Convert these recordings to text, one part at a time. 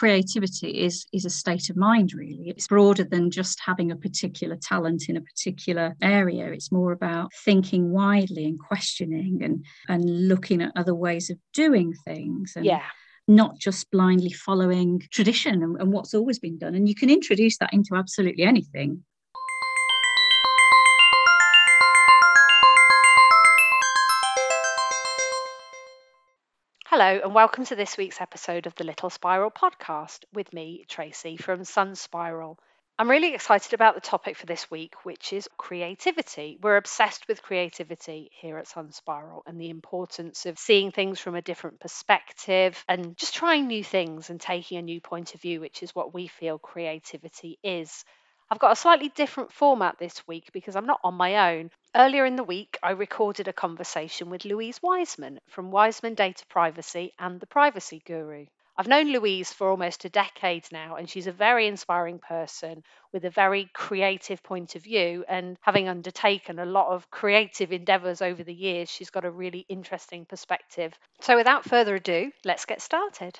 creativity is is a state of mind really. It's broader than just having a particular talent in a particular area. It's more about thinking widely and questioning and and looking at other ways of doing things and yeah. not just blindly following tradition and, and what's always been done. And you can introduce that into absolutely anything Hello, and welcome to this week's episode of the Little Spiral podcast with me, Tracy from Sun Spiral. I'm really excited about the topic for this week, which is creativity. We're obsessed with creativity here at Sun Spiral and the importance of seeing things from a different perspective and just trying new things and taking a new point of view, which is what we feel creativity is. I've got a slightly different format this week because I'm not on my own. Earlier in the week, I recorded a conversation with Louise Wiseman from Wiseman Data Privacy and the Privacy Guru. I've known Louise for almost a decade now, and she's a very inspiring person with a very creative point of view. And having undertaken a lot of creative endeavours over the years, she's got a really interesting perspective. So, without further ado, let's get started.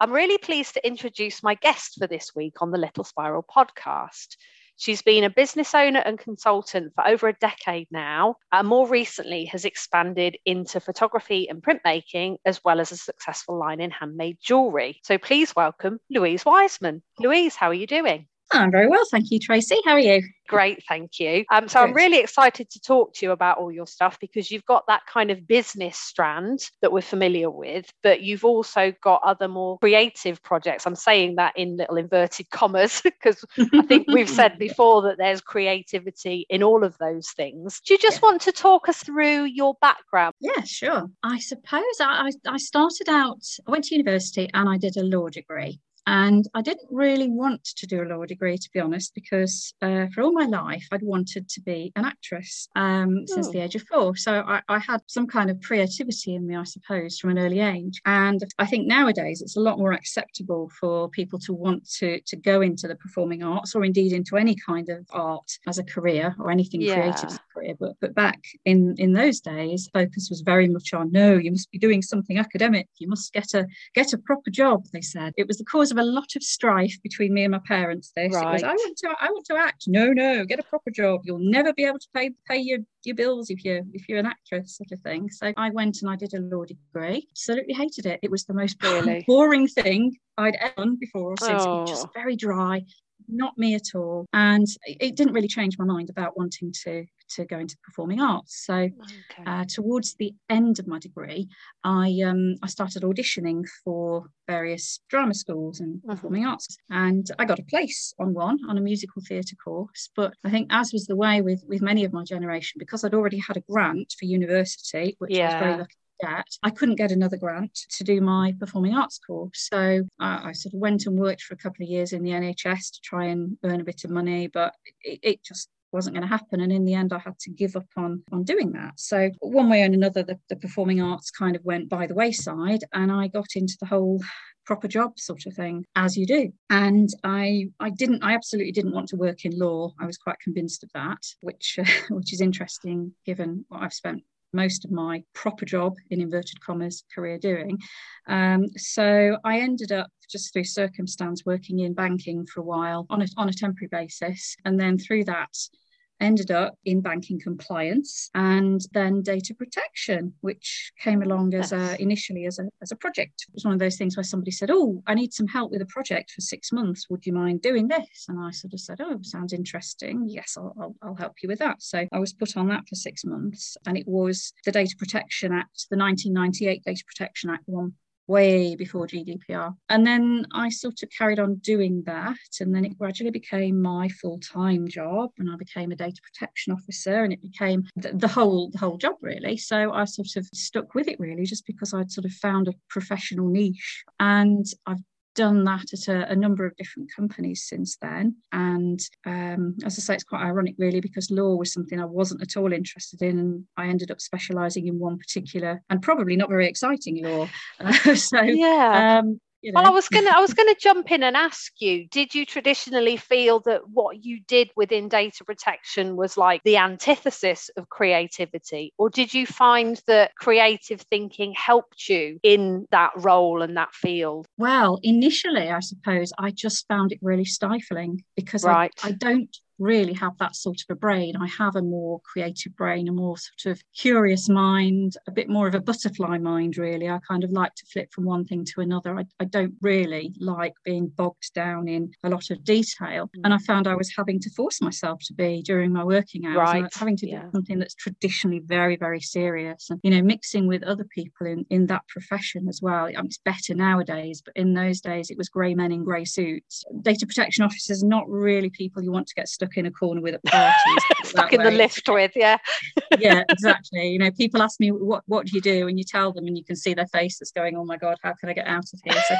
I'm really pleased to introduce my guest for this week on the Little Spiral podcast. She's been a business owner and consultant for over a decade now, and more recently has expanded into photography and printmaking, as well as a successful line in handmade jewellery. So please welcome Louise Wiseman. Louise, how are you doing? I'm very well, thank you, Tracy. How are you? Great, thank you. Um, so Good. I'm really excited to talk to you about all your stuff because you've got that kind of business strand that we're familiar with, but you've also got other more creative projects. I'm saying that in little inverted commas because I think we've said before that there's creativity in all of those things. Do you just yeah. want to talk us through your background? Yeah, sure. I suppose I, I started out, I went to university and I did a law degree. And I didn't really want to do a law degree, to be honest, because uh, for all my life I'd wanted to be an actress um, oh. since the age of four. So I, I, had some kind of creativity in me, I suppose, from an early age. And I think nowadays it's a lot more acceptable for people to want to, to go into the performing arts or indeed into any kind of art as a career or anything yeah. creative as a career. But, but back in, in those days, focus was very much on no, you must be doing something academic. You must get a get a proper job, they said. It was the cause of a lot of strife between me and my parents. This right. was, I want to I want to act. No, no, get a proper job. You'll never be able to pay pay your, your bills if you if you're an actress, sort of thing. So I went and I did a law degree. Absolutely hated it. It was the most really? boring thing I'd ever done before or since. Oh. Just very dry, not me at all. And it didn't really change my mind about wanting to to go into performing arts. So okay. uh, towards the end of my degree, I um, I started auditioning for various drama schools and mm-hmm. performing arts, and I got a place on one on a musical theatre course. But I think, as was the way with with many of my generation, because I'd already had a grant for university, which yeah. I was very lucky I couldn't get another grant to do my performing arts course. So I, I, sort of went and worked for a couple of years in the NHS to try and earn a bit of money, but it, it just wasn't going to happen. And in the end i had to give up on on doing that. So one way or another the, the performing arts kind of went by the wayside and i got into the whole proper job sort of thing as you do. And i i didn't i absolutely didn't want to work in law. I was quite convinced of that which uh, which is interesting given what i've spent most of my proper job in inverted commas career doing. Um, so I ended up just through circumstance working in banking for a while on a, on a temporary basis. And then through that, ended up in banking compliance and then data protection, which came along as a, initially as a, as a project. It was one of those things where somebody said, Oh, I need some help with a project for six months. Would you mind doing this? And I sort of said, Oh, sounds interesting. Yes, I'll, I'll, I'll help you with that. So I was put on that for six months. And it was the Data Protection Act, the 1998 Data Protection Act, one way before GDPR. And then I sort of carried on doing that. And then it gradually became my full time job. And I became a data protection officer and it became the, the, whole the whole job really. So I sort of stuck with it really just because I'd sort of found a professional niche. And I've done that at a, a, number of different companies since then. And um, as I say, it's quite ironic, really, because law was something I wasn't at all interested in. And I ended up specialising in one particular and probably not very exciting law. Uh, so, yeah. Um, You know? Well, I was gonna I was gonna jump in and ask you, did you traditionally feel that what you did within data protection was like the antithesis of creativity? Or did you find that creative thinking helped you in that role and that field? Well, initially I suppose I just found it really stifling because right. I, I don't really have that sort of a brain. I have a more creative brain, a more sort of curious mind, a bit more of a butterfly mind, really. I kind of like to flip from one thing to another. I, I don't really like being bogged down in a lot of detail. Mm. And I found I was having to force myself to be during my working hours, right. having to yeah. do something that's traditionally very, very serious. And, you know, mixing with other people in, in that profession as well. I mean, it's better nowadays, but in those days it was grey men in grey suits. Data protection officers, not really people you want to get stuck stuck in a corner with at parties. stuck in way. the lift with, yeah. yeah, exactly. You know, people ask me what what do you do, and you tell them, and you can see their faces going, "Oh my god, how can I get out of here?" So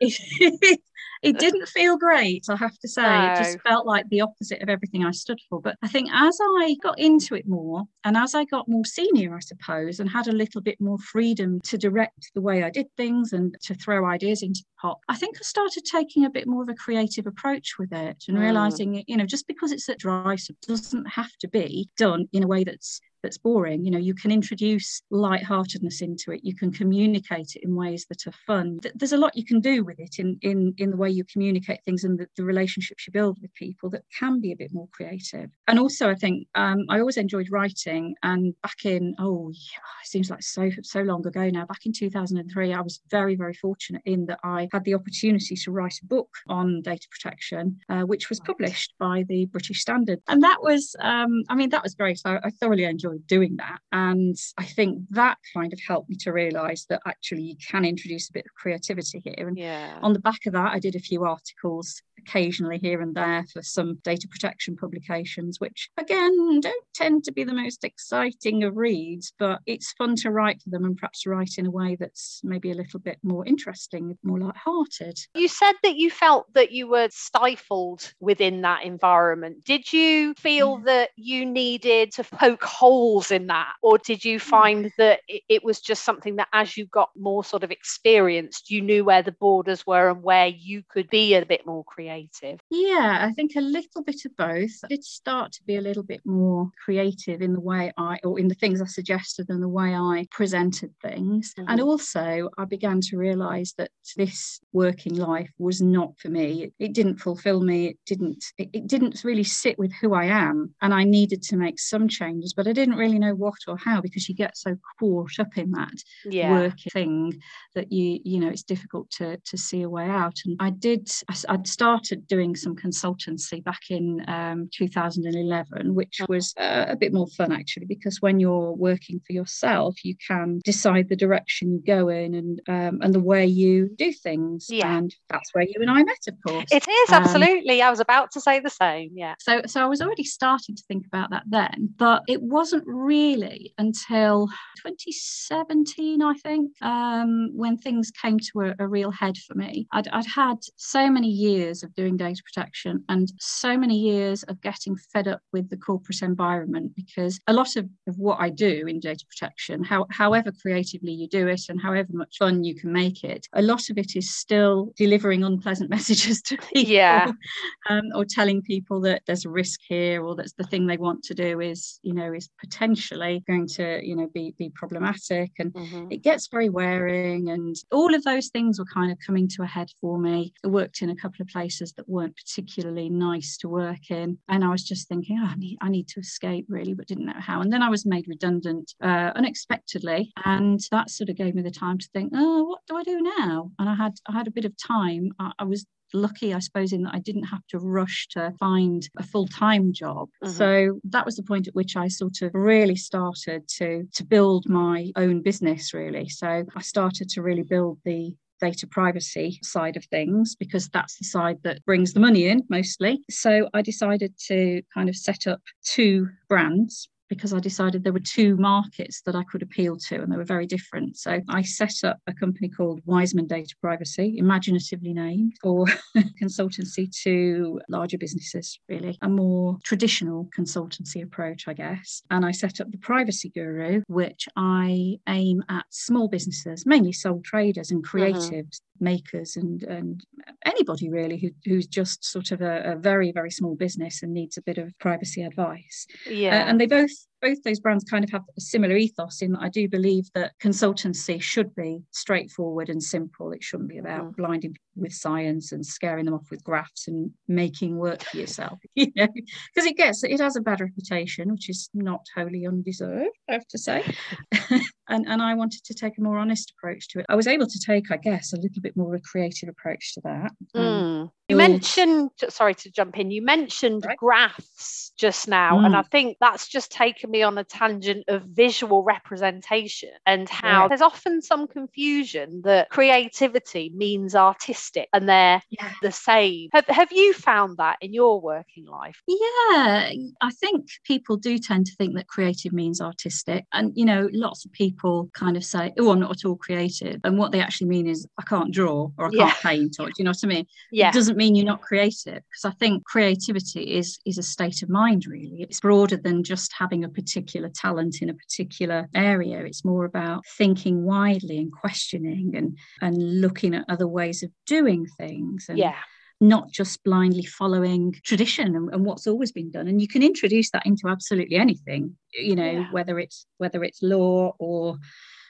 it, it didn't feel great, I have to say. No. It just felt like the opposite of everything I stood for. But I think as I got into it more, and as I got more senior, I suppose, and had a little bit more freedom to direct the way I did things and to throw ideas into the pot, I think I started taking a bit more of a creative approach with it and mm. realizing, you know, just because it's at dry doesn't have to be done in a way that's that's boring. You know, you can introduce lightheartedness into it. You can communicate it in ways that are fun. There's a lot you can do with it in in in the way you communicate things and the, the relationships you build with people that can be a bit more creative. And also, I think um, I always enjoyed writing. And back in oh, yeah, it seems like so so long ago now. Back in 2003, I was very very fortunate in that I had the opportunity to write a book on data protection, uh, which was published by the British Standard. And that was, um, I mean, that was great. I, I thoroughly enjoyed enjoyed doing that. And I think that kind of helped me to realize that actually you can introduce a bit of creativity here. And yeah. on the back of that, I did a few articles occasionally here and there for some data protection publications, which again don't tend to be the most exciting of reads, but it's fun to write for them and perhaps write in a way that's maybe a little bit more interesting, more light-hearted. You said that you felt that you were stifled within that environment. Did you feel yeah. that you needed to poke holes in that, or did you mm. find that it was just something that as you got more sort of experienced, you knew where the borders were and where you could be a bit more creative? Creative? Yeah, I think a little bit of both. I did start to be a little bit more creative in the way I, or in the things I suggested and the way I presented things. Mm-hmm. And also, I began to realize that this working life was not for me. It, it didn't fulfill me. It didn't, it, it didn't really sit with who I am. And I needed to make some changes, but I didn't really know what or how because you get so caught up in that yeah. working thing that you, you know, it's difficult to, to see a way out. And I did, I, I'd started started doing some consultancy back in um, 2011, which oh. was uh, a bit more fun actually, because when you're working for yourself, you can decide the direction you go in and um, and the way you do things. Yeah. And that's where you and I met, of course. It is um, absolutely. Um, I was about to say the same. Yeah. So so I was already starting to think about that then, but it wasn't really until 2017, I think, um, when things came to a, a real head for me. I'd, I'd had so many years of of doing data protection and so many years of getting fed up with the corporate environment because a lot of, of what I do in data protection, how, however creatively you do it and however much fun you can make it, a lot of it is still delivering unpleasant messages to people yeah. um, or telling people that there's a risk here or that's the thing they want to do is, you know, is potentially going to, you know, be, be problematic. And mm-hmm. it gets very wearing and all of those things were kind of coming to a head for me. I worked in a couple of places places that weren't particularly nice to work in. And I was just thinking, oh, I need, I need to escape really, but didn't know how. And then I was made redundant uh, unexpectedly. And that sort of gave me the time to think, oh, what do I do now? And I had, I had a bit of time. I, I was lucky, I suppose, in that I didn't have to rush to find a full time job. Mm-hmm. So that was the point at which I sort of really started to to build my own business. Really, so I started to really build the data privacy side of things because that's the side that brings the money in mostly. So I decided to kind of set up two brands because I decided there were two markets that I could appeal to and they were very different. So I set up a company called Wiseman Data Privacy, imaginatively named, for consultancy to larger businesses, really, a more traditional consultancy approach, I guess. And I set up the Privacy Guru, which I aim at small businesses, mainly sole traders and mm-hmm. creatives. makers and and anybody really who, who's just sort of a, a very very small business and needs a bit of privacy advice. Yeah, uh, and they both both those brands kind of have a similar ethos in that I do believe that consultancy should be straightforward and simple. It shouldn't be about mm. blinding people with science and scaring them off with graphs and making work for yourself, you know, because it gets it has a bad reputation, which is not wholly undeserved, I have to say. and, and I wanted to take a more honest approach to it. I was able to take, I guess, a little bit more of a creative approach to that. Mm. You mentioned, sorry to jump in, you mentioned right. graphs just now, mm. and I think that's just taken me on a tangent of visual representation and how yeah. there's often some confusion that creativity means artistic and they're yeah. the same. Have, have you found that in your working life? Yeah, I think people do tend to think that creative means artistic. And, you know, lots of people kind of say, oh, I'm not at all creative. And what they actually mean is, I can't draw or I can't paint, or do you know what I mean? Yeah. It doesn't mean you're not creative because I think creativity is is a state of mind really. It's broader than just having a particular talent in a particular area. It's more about thinking widely and questioning and and looking at other ways of doing things. And, yeah not just blindly following tradition and, and, what's always been done and you can introduce that into absolutely anything you know yeah. whether it's whether it's law or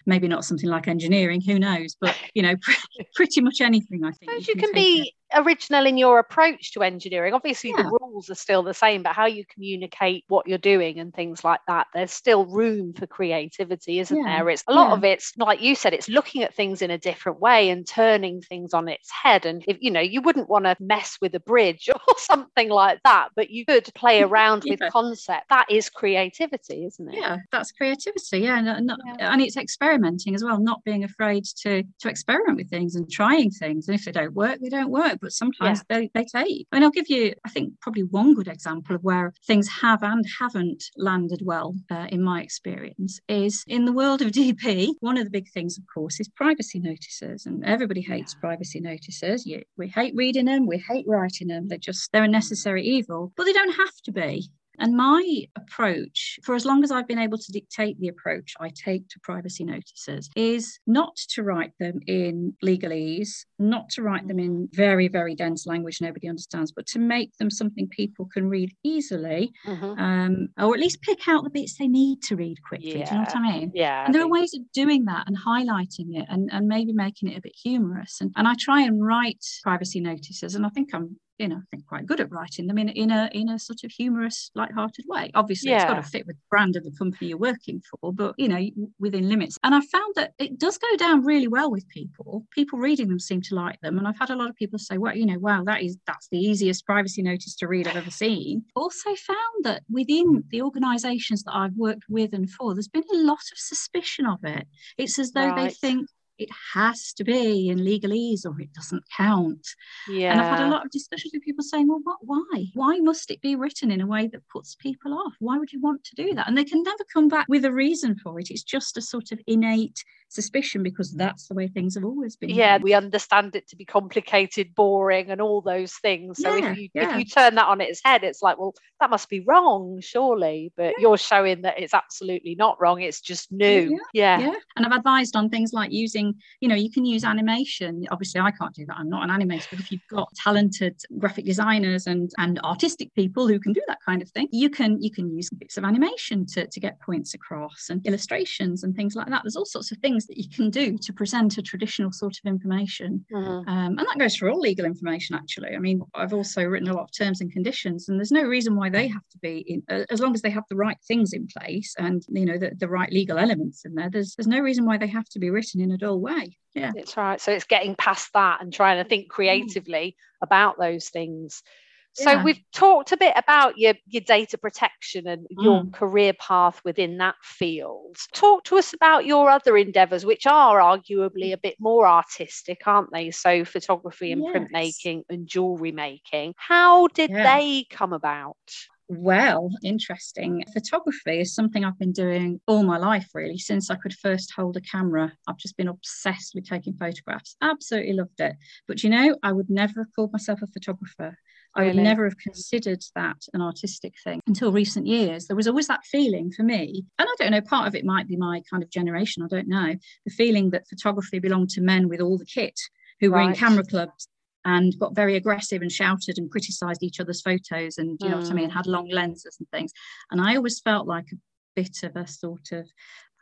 maybe not something like engineering who knows but you know pretty much anything i think you, you, can, can be original in your approach to engineering. Obviously, yeah. the rules are still the same, but how you communicate what you're doing and things like that, there's still room for creativity, isn't yeah. there? It's a lot yeah. of it's like you said, it's looking at things in a different way and turning things on its head. And if you know, you wouldn't want to mess with a bridge or something like that, but you could play around with concept. That is creativity, isn't it? Yeah, that's creativity. Yeah, and, not, and it's experimenting as well, not being afraid to to experiment with things and trying things. And if they don't work, they don't work but sometimes yeah. they, they take. I mean, I'll give you, I think, probably one good example of where things have and haven't landed well uh, in my experience is in the world of DP. One of the big things, of course, is privacy notices, and everybody hates yeah. privacy notices. You, we hate reading them, we hate writing them. They're just, they're a necessary evil, but they don't have to be. And my approach, for as long as I've been able to dictate the approach I take to privacy notices, is not to write them in legalese, not to write them in very, very dense language nobody understands, but to make them something people can read easily, mm-hmm. um, or at least pick out the bits they need to read quickly. Yeah. Do you know what I mean? Yeah. And there are ways of doing that and highlighting it and, and maybe making it a bit humorous. And, and I try and write privacy notices, and I think I'm you know, I think quite good at writing them in, in a in a sort of humorous, light-hearted way. Obviously, yeah. it's got to fit with the brand of the company you're working for, but you know, within limits. And I found that it does go down really well with people. People reading them seem to like them, and I've had a lot of people say, "Well, you know, wow, that is that's the easiest privacy notice to read I've ever seen." Also found that within the organisations that I've worked with and for, there's been a lot of suspicion of it. It's as though right. they think it has to be in legalese or it doesn't count. Yeah. And I've had a lot of discussions with people saying, well, what, why? Why must it be written in a way that puts people off? Why would you want to do that? And they can never come back with a reason for it. It's just a sort of innate suspicion because that's the way things have always been. Yeah, we understand it to be complicated, boring, and all those things. So yeah, if you yeah. if you turn that on its head, it's like, well, that must be wrong, surely. But yeah. you're showing that it's absolutely not wrong. It's just new. Yeah. yeah. And I've advised on things like using, you know, you can use animation. Obviously, I can't do that. I'm not an animator, but if you've got talented graphic designers and and artistic people who can do that kind of thing, you can you can use bits of animation to, to get points across and illustrations and things like that. There's all sorts of things that you can do to present a traditional sort of information. Mm-hmm. Um, and that goes for all legal information, actually. I mean, I've also written a lot of terms and conditions, and there's no reason why they have to be, in, uh, as long as they have the right things in place and, you know, the, the right legal elements in there, there's, there's no reason why they have to be written in a dull way. Yeah. It's right. So it's getting past that and trying to think mm. creatively mm. about those things. So yeah. we've talked a bit about your, your data protection and mm. your career path within that field. Talk to us about your other endeavours, which are arguably a bit more artistic, aren't they? So photography and yes. printmaking and jewellery making. How did yeah. they come about? Well, interesting. Photography is something I've been doing all my life, really, since I could first hold a camera. I've just been obsessed with taking photographs. Absolutely loved it. But you know, I would never have called myself a photographer. I would never have considered that an artistic thing until recent years. There was always that feeling for me, and I don't know, part of it might be my kind of generation, I don't know, the feeling that photography belonged to men with all the kit who right. were in camera clubs and got very aggressive and shouted and criticized each other's photos and you know what I mean, mm. had long lenses and things. And I always felt like a bit of a sort of,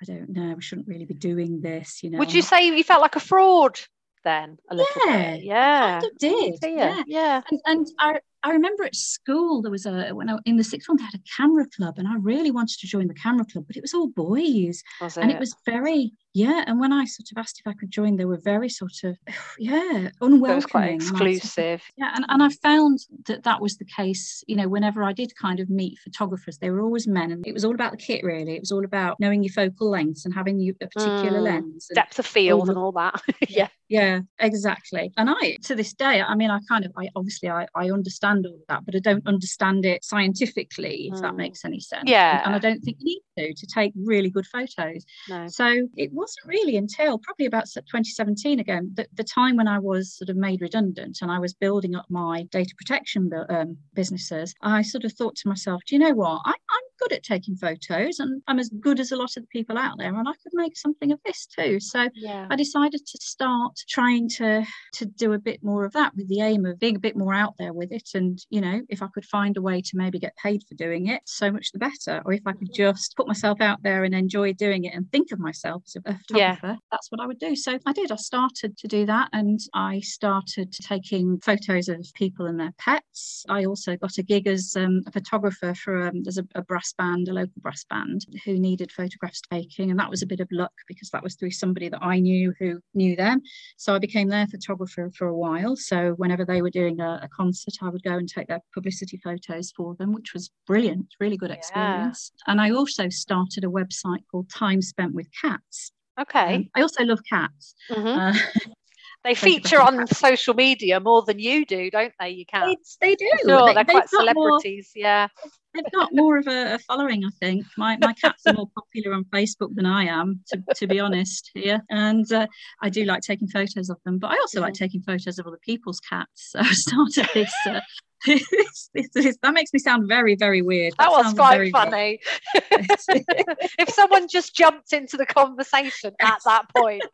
I don't know, we shouldn't really be doing this, you know. Would you say you felt like a fraud then a little yeah, bit? Yeah. Kind of did. Yeah. Yeah. And, and I I remember at school there was a when I in the sixth form they had a camera club and I really wanted to join the camera club, but it was all boys. Was and it was very yeah. And when I sort of asked if I could join, they were very sort of yeah unwelcoming. It was quite exclusive. yeah, and, and I found that that was the case. You know, whenever I did kind of meet photographers, they were always men, and it was all about the kit. Really, it was all about knowing your focal lengths and having you a particular mm, lens, depth of field, all the, and all that. yeah, yeah, exactly. And I to this day, I mean, I kind of I obviously I, I understand all of that, but I don't understand it scientifically, if mm. that makes any sense. Yeah. And, and, I don't think you need to to take really good photos. No. So it wasn't really until probably about 2017 again, the, the time when I was sort of made redundant and I was building up my data protection um, businesses, I sort of thought to myself, do you know what? I, good at taking photos and I'm as good as a lot of the people out there and I could make something of this too. So yeah. I decided to start trying to to do a bit more of that with the aim of being a bit more out there with it and you know if I could find a way to maybe get paid for doing it so much the better or if I could just put myself out there and enjoy doing it and think of myself as a photographer yeah. that's what I would do. So I did I started to do that and I started taking photos of people and their pets. I also got a gig as um, a photographer for um, there's a, a brass brass band, a local brass band, who needed photographs taking. And that was a bit of luck because that was through somebody that I knew who knew them. So I became their photographer for a while. So whenever they were doing a, a concert, I would go and take their publicity photos for them, which was brilliant, really good experience. Yeah. And I also started a website called Time Spent with Cats. Okay. Um, I also love cats. Mm-hmm. Uh, they feature on social media more than you do, don't they? You can. They, they do. Sure, they, are quite celebrities. More, yeah. They've got more of a, a, following, I think. My my cats are more popular on Facebook than I am, to, to be honest. Yeah, and uh, I do like taking photos of them, but I also like mm-hmm. taking photos of other people's cats. So I started this. Uh, this, this, this, that makes me sound very, very weird. That, that was quite funny. if someone just jumped into the conversation at that point,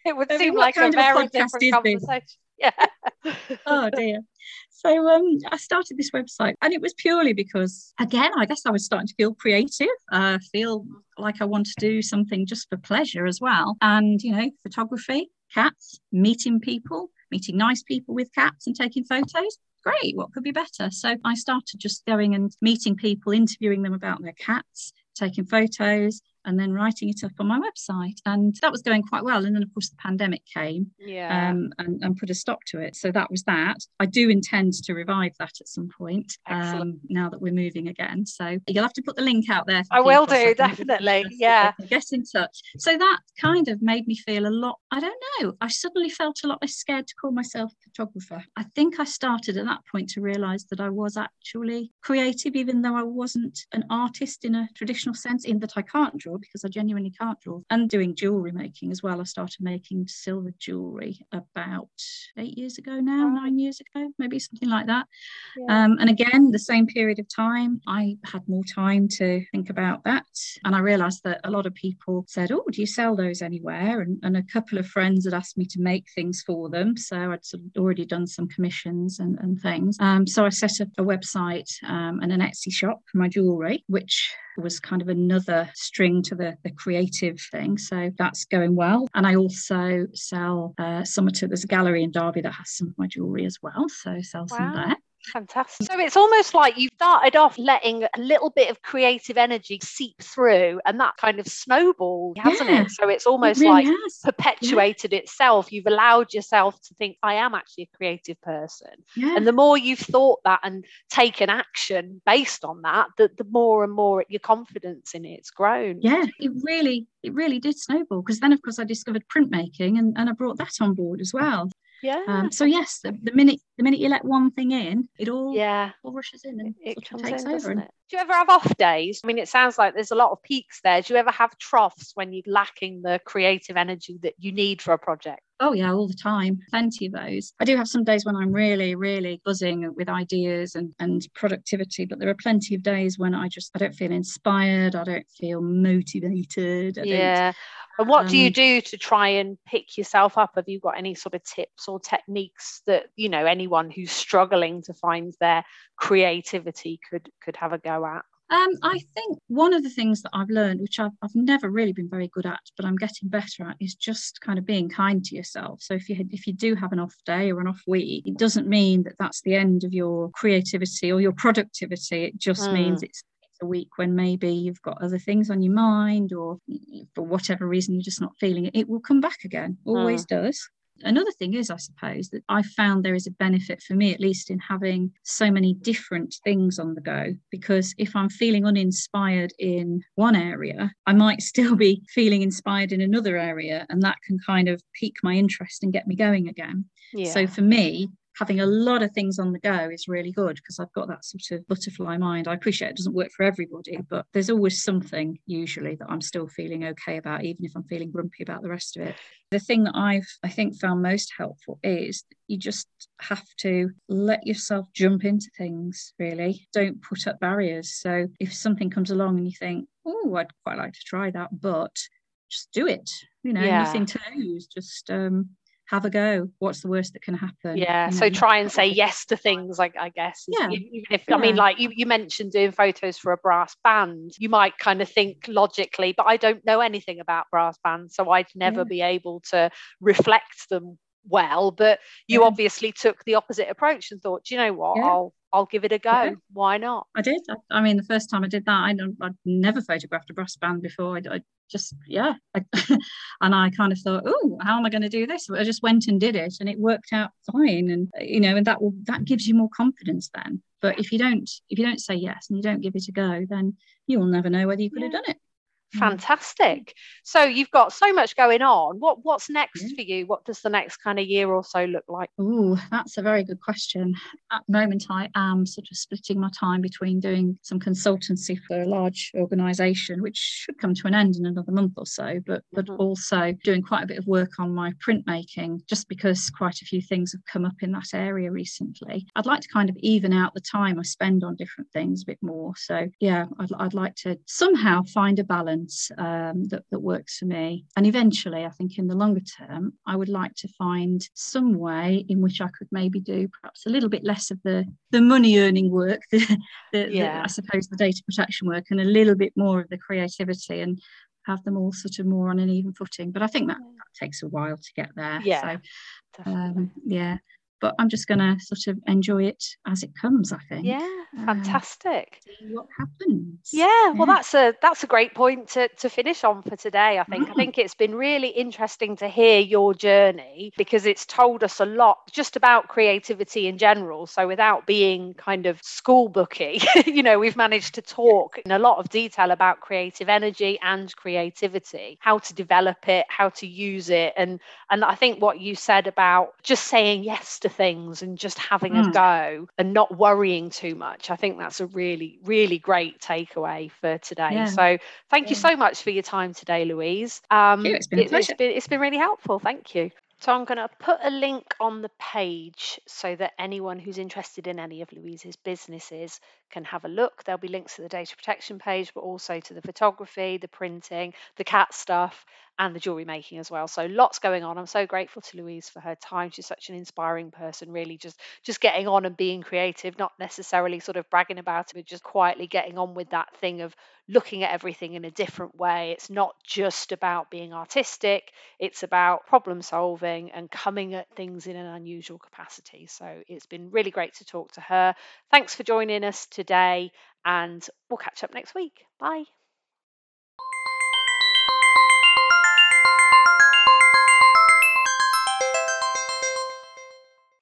it would seem like a very different conversation. Yeah. oh dear. So um, I started this website, and it was purely because, again, I guess I was starting to feel creative, uh, feel like I want to do something just for pleasure as well. And you know, photography, cats, meeting people, meeting nice people with cats, and taking photos great, what could be better? So I started just going and meeting people, interviewing them about their cats, taking photos, and then writing it up on my website. And that was going quite well. And then, of course, the pandemic came yeah. um, and, and, put a stop to it. So that was that. I do intend to revive that at some point um, now that we're moving again. So you'll have to put the link out there. I will do, definitely. Yeah. Get in touch. So that kind of made me feel a lot, I don't know, I suddenly felt a lot less scared to call myself a photographer. I think I started at that point to realize that I was actually creative, even though I wasn't an artist in a traditional sense, in that I can't draw draw because I genuinely can't draw. And doing jewellery making as well. I started making silver jewellery about eight years ago now, nine years ago, maybe something like that. Yeah. Um, and again, the same period of time, I had more time to think about that. And I realised that a lot of people said, Oh, do you sell those anywhere? And, and a couple of friends had asked me to make things for them. So I'd sort of already done some commissions and, and things. Um, so I set up a website um, and an Etsy shop for my jewellery, which was kind of another string to the, the creative thing. So that's going well. And I also sell uh, some of there's a gallery in Derby that has some of my jewellery as well. So sell wow. some there. Fantastic. So it's almost like you've started off letting a little bit of creative energy seep through and that kind of snowball, hasn't yeah, it? So it's almost it really like has. perpetuated yeah. itself. You've allowed yourself to think, I am actually a creative person. Yeah. And the more you've thought that and taken action based on that, the, the more and more your confidence in it's grown. Yeah, it really, it really did snowball. Because then, of course, I discovered printmaking and, and I brought that on board as well. Yeah. Um, so yes, the, the, minute the minute you let one thing in, it all yeah all rushes in and it sort of takes in, over. And, it? Do you ever have off days? I mean, it sounds like there's a lot of peaks there. Do you ever have troughs when you're lacking the creative energy that you need for a project? oh yeah, all the time, plenty of those. I do have some days when I'm really, really buzzing with ideas and and productivity, but there are plenty of days when I just I don't feel inspired, I don't feel motivated. I don't Yeah. And what do you um, do to try and pick yourself up? Have you got any sort of tips or techniques that, you know, anyone who's struggling to find their creativity could could have a go at? Um, I think one of the things that I've learned, which I've, I've never really been very good at, but I'm getting better at, is just kind of being kind to yourself. So if you if you do have an off day or an off week, it doesn't mean that that's the end of your creativity or your productivity. It just means it's a week when maybe you've got other things on your mind or for whatever reason you're just not feeling it. It will come back again. Always does. Another thing is, I suppose, that I found there is a benefit for me, at least, in having so many different things on the go. Because if I'm feeling uninspired in one area, I might still be feeling inspired in another area, and that can kind of pique my interest and get me going again. Yeah. So for me, having a lot of things on the go is really good because I've got that sort of butterfly mind. I appreciate it doesn't work for everybody, but there's always something usually that I'm still feeling okay about, even if I'm feeling grumpy about the rest of it. The thing that I've, I think, found most helpful is you just have to let yourself jump into things, really. Don't put up barriers. So if something comes along and you think, oh, I'd quite like to try that, but just do it. You know, Yeah. nothing to lose. Just um, have a go. What's the worst that can happen? yeah You so know, try and say yes to things like i guess Yeah. Even if i mean like you, you mentioned doing photos for a brass band you might kind of think logically but i don't know anything about brass bands so i'd never Yeah. be able to reflect them well but you Yeah. obviously took the opposite approach and thought "Do you know what Yeah. i'll i'll give it a go Yeah. why not I did. I, I mean, the first time I did that, I don't, I'd never photographed a brass band before. I, I just, yeah. I, and I kind of thought, oh, how am I going to do this? I just went and did it, and it worked out fine. And you know, and that will that gives you more confidence then. But if you don't, if you don't say yes and you don't give it a go, then you will never know whether you could have done it. Mm. fantastic so you've got so much going on what what's next Yeah. for you what does the next kind of year or so look like Oh, that's a very good question. At the moment, I am sort of splitting my time between doing some consultancy for a large organisation, which should come to an end in another month or so, but but Mhm. also doing quite a bit of work on my printmaking, just because quite a few things have come up in that area recently. I'd like to kind of even out the time I spend on different things a bit more. So yeah, I'd, I'd like to somehow find a balance um, that that works for me, and eventually, I think in the longer term, I would like to find some way in which I could maybe do perhaps a little bit less of the the money earning work, the, the, the- Yeah. I suppose the data protection work, and a little bit more of the creativity and have them all sort of more on an even footing. But I think that, that takes a while to get there. Yeah, So um, yeah, but I'm just going to sort of enjoy it as it comes. I think. yeah um, fantastic See what happens. Yeah, well, that's a that's a great point to, to finish on for today. I think I Mm. think it's been really interesting to hear your journey because it's told us a lot just about creativity in general. So without being kind of school booky, you know, we've managed to talk in a lot of detail about creative energy and creativity, how to develop it, how to use it, and and I think what you said about just saying yes to things and just having a Mm. go and not worrying too much. I think that's a really, really great takeaway for today. Yeah. So thank you so much for your time today, Louise. Um. It's been it, been, it's been really helpful. Thank you. So I'm going to put a link on the page so that anyone who's interested in any of Louise's businesses can have a look. There'll be links to the data protection page, but also to the photography, the printing, the cat stuff, and the jewelry making as well. So lots going on. I'm so grateful to Louise for her time. She's such an inspiring person, really just just getting on and being creative, not necessarily sort of bragging about it, but just quietly getting on with that thing of looking at everything in a different way. It's not just about being artistic, it's about problem solving and coming at things in an unusual capacity. So it's been really great to talk to her. Thanks for joining us today, and we'll catch up next week. Bye.